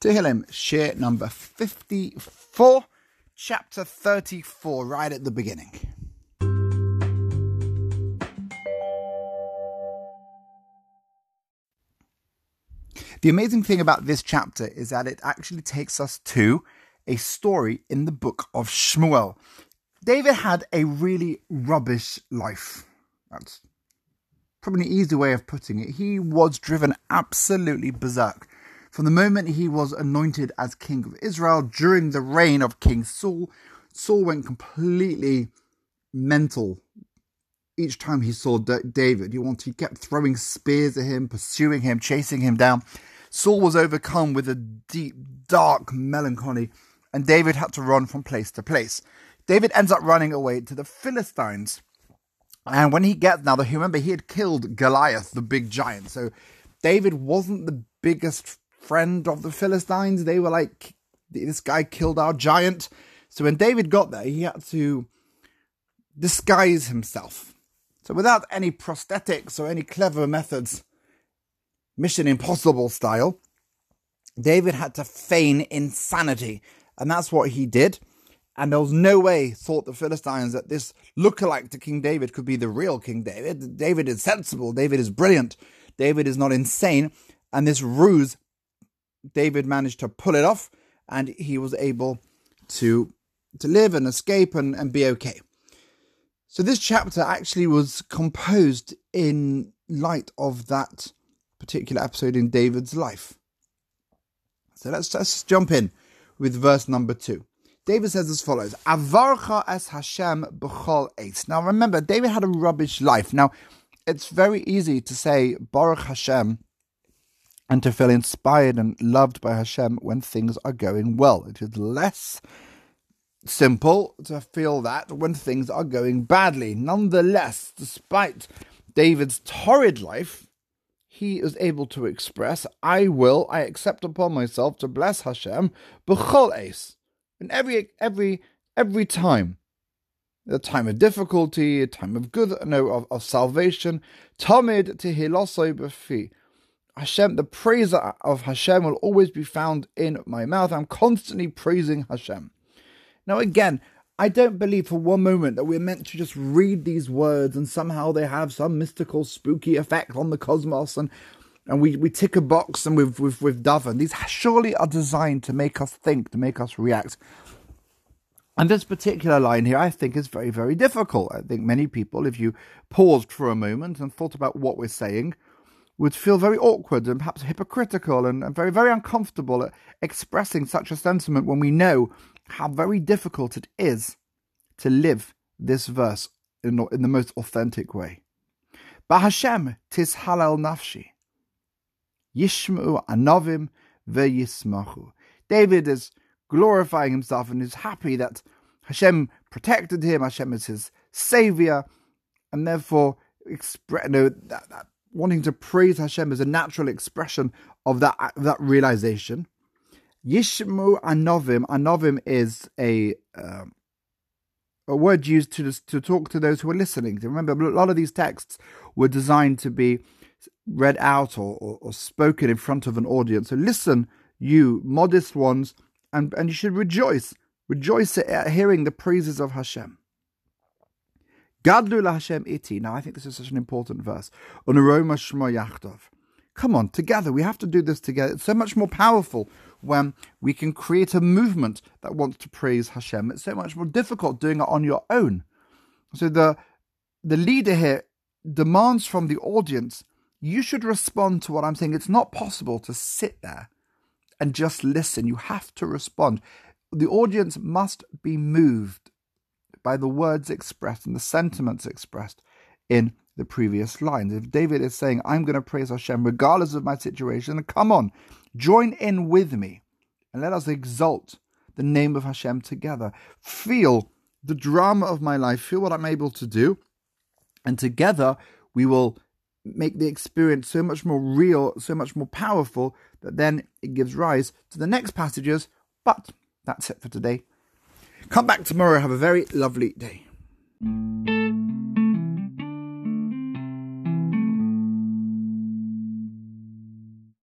Tehillim, shiur number 54, chapter 34, right at the beginning. The amazing thing about this chapter is that it actually takes us to a story in the book of Shmuel. David had a really rubbish life. That's probably an easy way of putting it. He was driven absolutely berserk. From the moment he was anointed as king of Israel during the reign of King Saul, Saul went completely mental each time he saw David. He wanted, he kept throwing spears at him, pursuing him, chasing him down. Saul was overcome with a deep, dark melancholy, and David had to run from place to place. David ends up running away to the Philistines. And when he gets now, remember he had killed Goliath, the big giant. So David wasn't the biggest friend of the Philistines. They were like, this guy killed our giant. So when David got there, he had to disguise himself. So without any prosthetics or any clever methods, Mission Impossible style, David had to feign insanity. And that's what he did. And there was no way, thought the Philistines, that this lookalike to King David could be the real King David. David is sensible. David is brilliant. David is not insane. And this ruse, David managed to pull it off and he was able to, to live and escape and, and be okay. So this chapter actually was composed in light of that particular episode in David's life. So let's, let's jump in with verse number two. David says as follows: "Avarcha es Hashem b'chol eis." Now remember, David had a rubbish life. Now it's very easy to say Baruch Hashem and to feel inspired and loved by Hashem when things are going well. It is less simple to feel that when things are going badly. Nonetheless, despite David's torrid life, he is able to express, I will, I accept upon myself to bless Hashem, b'chol eis, in every, every, every time. A time of difficulty, a time of good, no, of, of salvation. Tamid tehilosoi b'fi. Hashem, the praise of Hashem will always be found in my mouth. I'm constantly praising Hashem. Now, again, I don't believe for one moment that we're meant to just read these words and somehow they have some mystical, spooky effect on the cosmos and and we, we tick a box and we've, we've, we've done. These surely are designed to make us think, to make us react. And this particular line here, I think, is very, very difficult. I think many people, if you paused for a moment and thought about what we're saying, would feel very awkward and perhaps hypocritical and, and very, very uncomfortable at expressing such a sentiment when we know how very difficult it is to live this verse in, in the most authentic way. Bahashem tis halal nafshi. Yishmu anovim ve'yismachu. David is glorifying himself and is happy that Hashem protected him. Hashem is his savior, and therefore, expre- no, that, that, wanting to praise Hashem is a natural expression of that that realization. Yishmu anovim. Anovim is a uh, a word used to to talk to those who are listening. Remember, a lot of these texts were designed to be read out or, or, or spoken in front of an audience. So listen, you modest ones, and and you should rejoice, rejoice at hearing the praises of Hashem. Gadlu Hashem iti. Now, I think this is such an important verse. Unaroma shmo yachtov. Come on, together. We have to do this together. It's so much more powerful when we can create a movement that wants to praise Hashem. It's so much more difficult doing it on your own. So the the leader here demands from the audience, you should respond to what I'm saying. It's not possible to sit there and just listen. You have to respond. The audience must be moved by the words expressed and the sentiments expressed in the previous lines. If David is saying, I'm going to praise Hashem regardless of my situation, come on, Join in with me and let us exalt the name of Hashem together. Feel the drama of my life, feel what I'm able to do, and together we will make the experience so much more real, so much more powerful that then it gives rise to the next passages. But that's it for today. Come back tomorrow. Have a very lovely day.